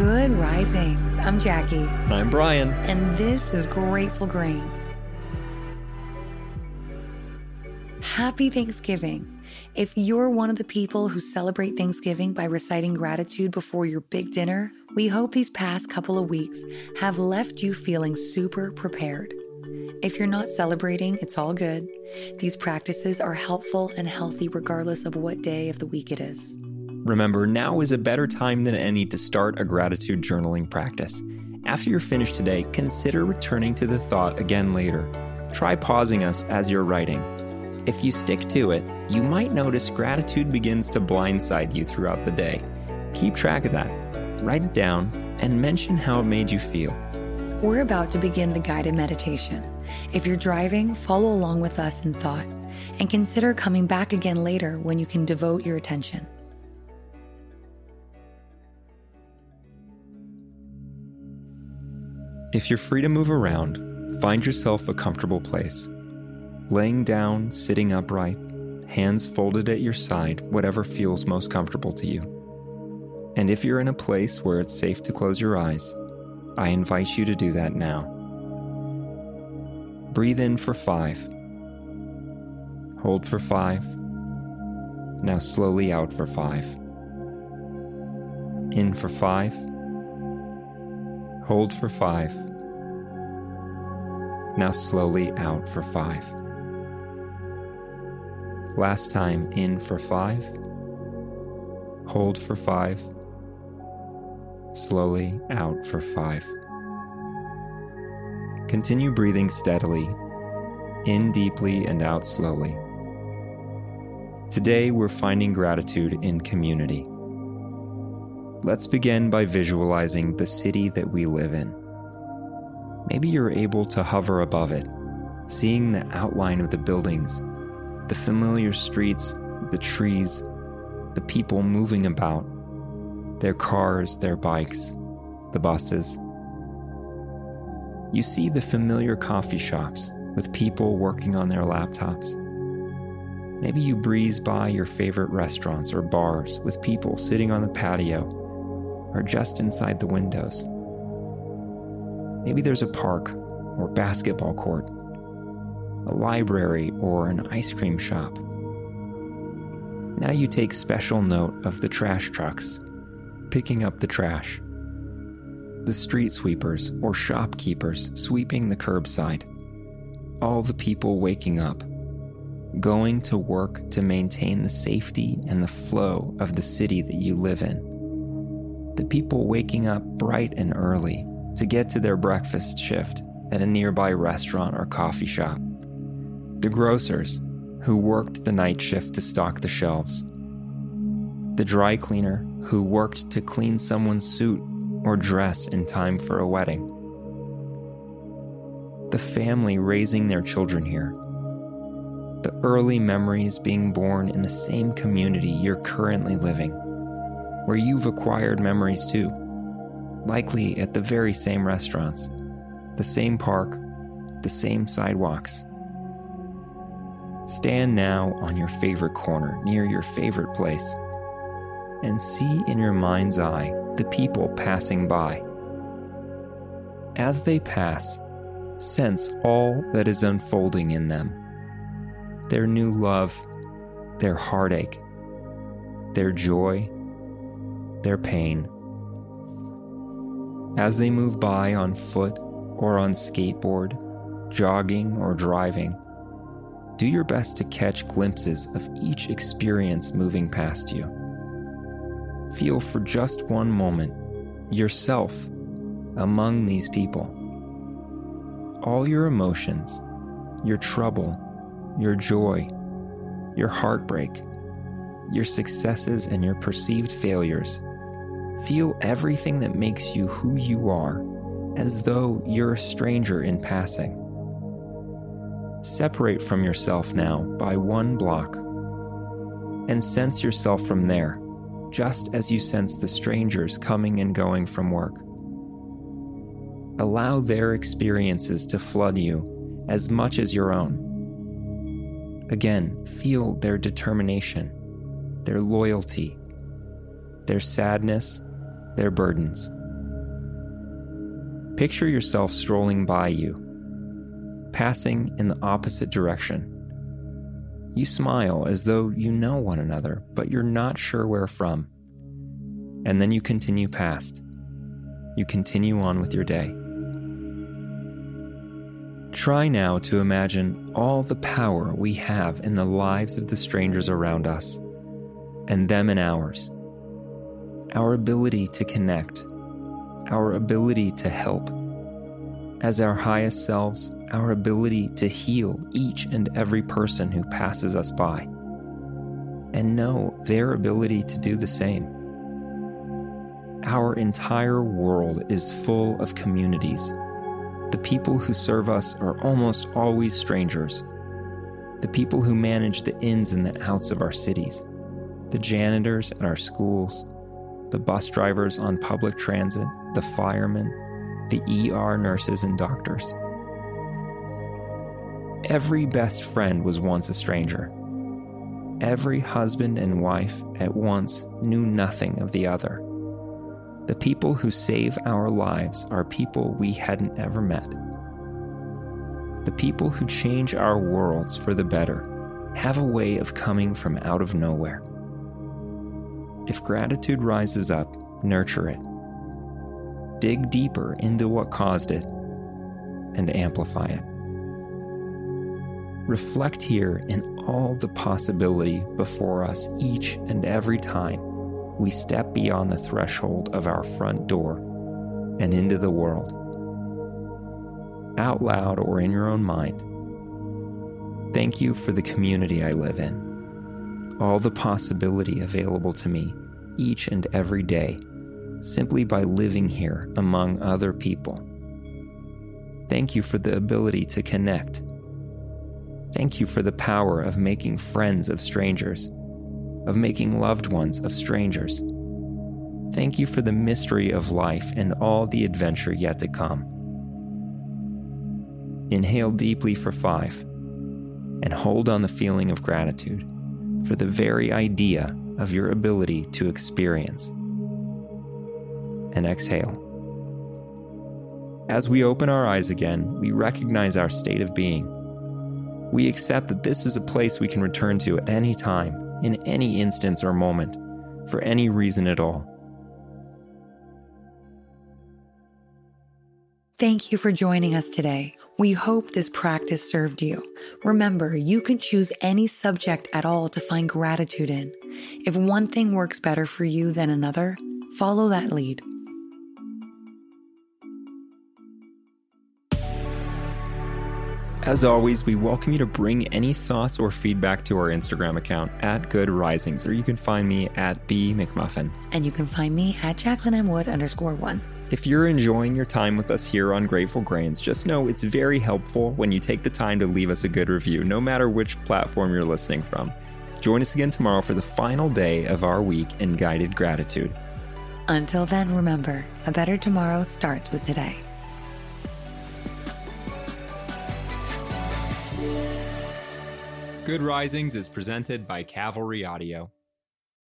Good risings. I'm Jackie, And I'm Bryan. and this is Grateful Grains. Happy Thanksgiving. If you're one of the people who celebrate Thanksgiving by reciting gratitude before your big dinner, we hope these past couple of weeks have left you feeling super prepared. If you're not celebrating, it's all good. These practices are helpful and healthy regardless of what day of the week it is. Remember, now is a better time than any to start a gratitude journaling practice. After you're finished today, consider returning to the thought again later. Try pausing us as you're writing. If you stick to it, you might notice gratitude begins to blindside you throughout the day. Keep track of that. Write it down and mention how it made you feel. We're about to begin the guided meditation. If you're driving, follow along with us in thought and consider coming back again later when you can devote your attention. If you're free to move around, find yourself a comfortable place. Laying down, sitting upright, hands folded at your side, whatever feels most comfortable to you. And if you're in a place where it's safe to close your eyes, I invite you to do that now. Breathe in for five. Hold for five. Now slowly out for five. In for five. Hold for five. Now slowly out for five. Last time in for five. Hold for five. Slowly out for five. Continue breathing steadily, in deeply and out slowly. Today we're finding gratitude in community. Let's begin by visualizing the city that we live in. Maybe you're able to hover above it, seeing the outline of the buildings, the familiar streets, the trees, the people moving about, their cars, their bikes, the buses. You see the familiar coffee shops with people working on their laptops. Maybe you breeze by your favorite restaurants or bars with people sitting on the patio or just inside the windows. Maybe there's a park or basketball court, a library or an ice cream shop. Now you take special note of the trash trucks, picking up the trash, the street sweepers or shopkeepers sweeping the curbside, all the people waking up, going to work to maintain the safety and the flow of the city that you live in the people waking up bright and early to get to their breakfast shift at a nearby restaurant or coffee shop, the grocers who worked the night shift to stock the shelves, the dry cleaner who worked to clean someone's suit or dress in time for a wedding, the family raising their children here. The early memories being born in the same community you're currently living where you've acquired memories too, likely at the very same restaurants, the same park, the same sidewalks. Stand now on your favorite corner near your favorite place and see in your mind's eye the people passing by. As they pass, sense all that is unfolding in them their new love, their heartache, their joy their pain. As they move by on foot or on skateboard, jogging or driving, do your best to catch glimpses of each experience moving past you. Feel for just one moment yourself among these people. All your emotions, your trouble, your joy, your heartbreak, your successes, and your perceived failures Feel everything that makes you who you are as though you're a stranger in passing. Separate from yourself now by one block and sense yourself from there, just as you sense the strangers coming and going from work. Allow their experiences to flood you as much as your own. Again, feel their determination, their loyalty, their sadness, their burdens. Picture yourself strolling by you, passing in the opposite direction. You smile as though you know one another, but you're not sure where from. And then you continue past. You continue on with your day. Try now to imagine all the power we have in the lives of the strangers around us, and them in ours. Our ability to connect, our ability to help. As our highest selves, our ability to heal each and every person who passes us by, and know their ability to do the same. Our entire world is full of communities the people who serve us are almost always strangers. The people who manage the ins and the outs of our cities, the janitors at our schools, the bus drivers on public transit, the firemen, the ER nurses and doctors. Every best friend was once a stranger. Every husband and wife at once knew nothing of the other. The people who save our lives are people we hadn't ever met. The people who change our worlds for the better have a way of coming from out of nowhere. If gratitude rises up, nurture it. Dig deeper into what caused it and amplify it. Reflect here in all the possibility before us each and every time we step beyond the threshold of our front door and into the world. Out loud or in your own mind, thank you for the community I live in, all the possibility available to me each and every day simply by living here among other people. Thank you for the ability to connect. Thank you for the power of making friends of strangers of making loved ones of strangers. Thank you for the mystery of life and all the adventure yet to come. Inhale deeply for five and hold on the feeling of gratitude for the very idea of your ability to experience. And exhale. As we open our eyes again, we recognize our state of being. We accept that this is a place we can return to at any time in any instance or moment, for any reason at all. Thank you for joining us today. We hope this practice served you. Remember, you can choose any subject at all to find gratitude in. If one thing works better for you than another, follow that lead. As always, we welcome you to bring any thoughts or feedback to our Instagram account at Good Risings, or you can find me at B McMullin. And you can find me at Jacqueline M. Wood underscore one. If you're enjoying your time with us here on Grateful Grains, just know it's very helpful when you take the time to leave us a good review, no matter which platform you're listening from. Join us again tomorrow for the final day of our week in guided gratitude. Until then, remember a better tomorrow starts with today. Good Risings is presented by Cavalry Audio.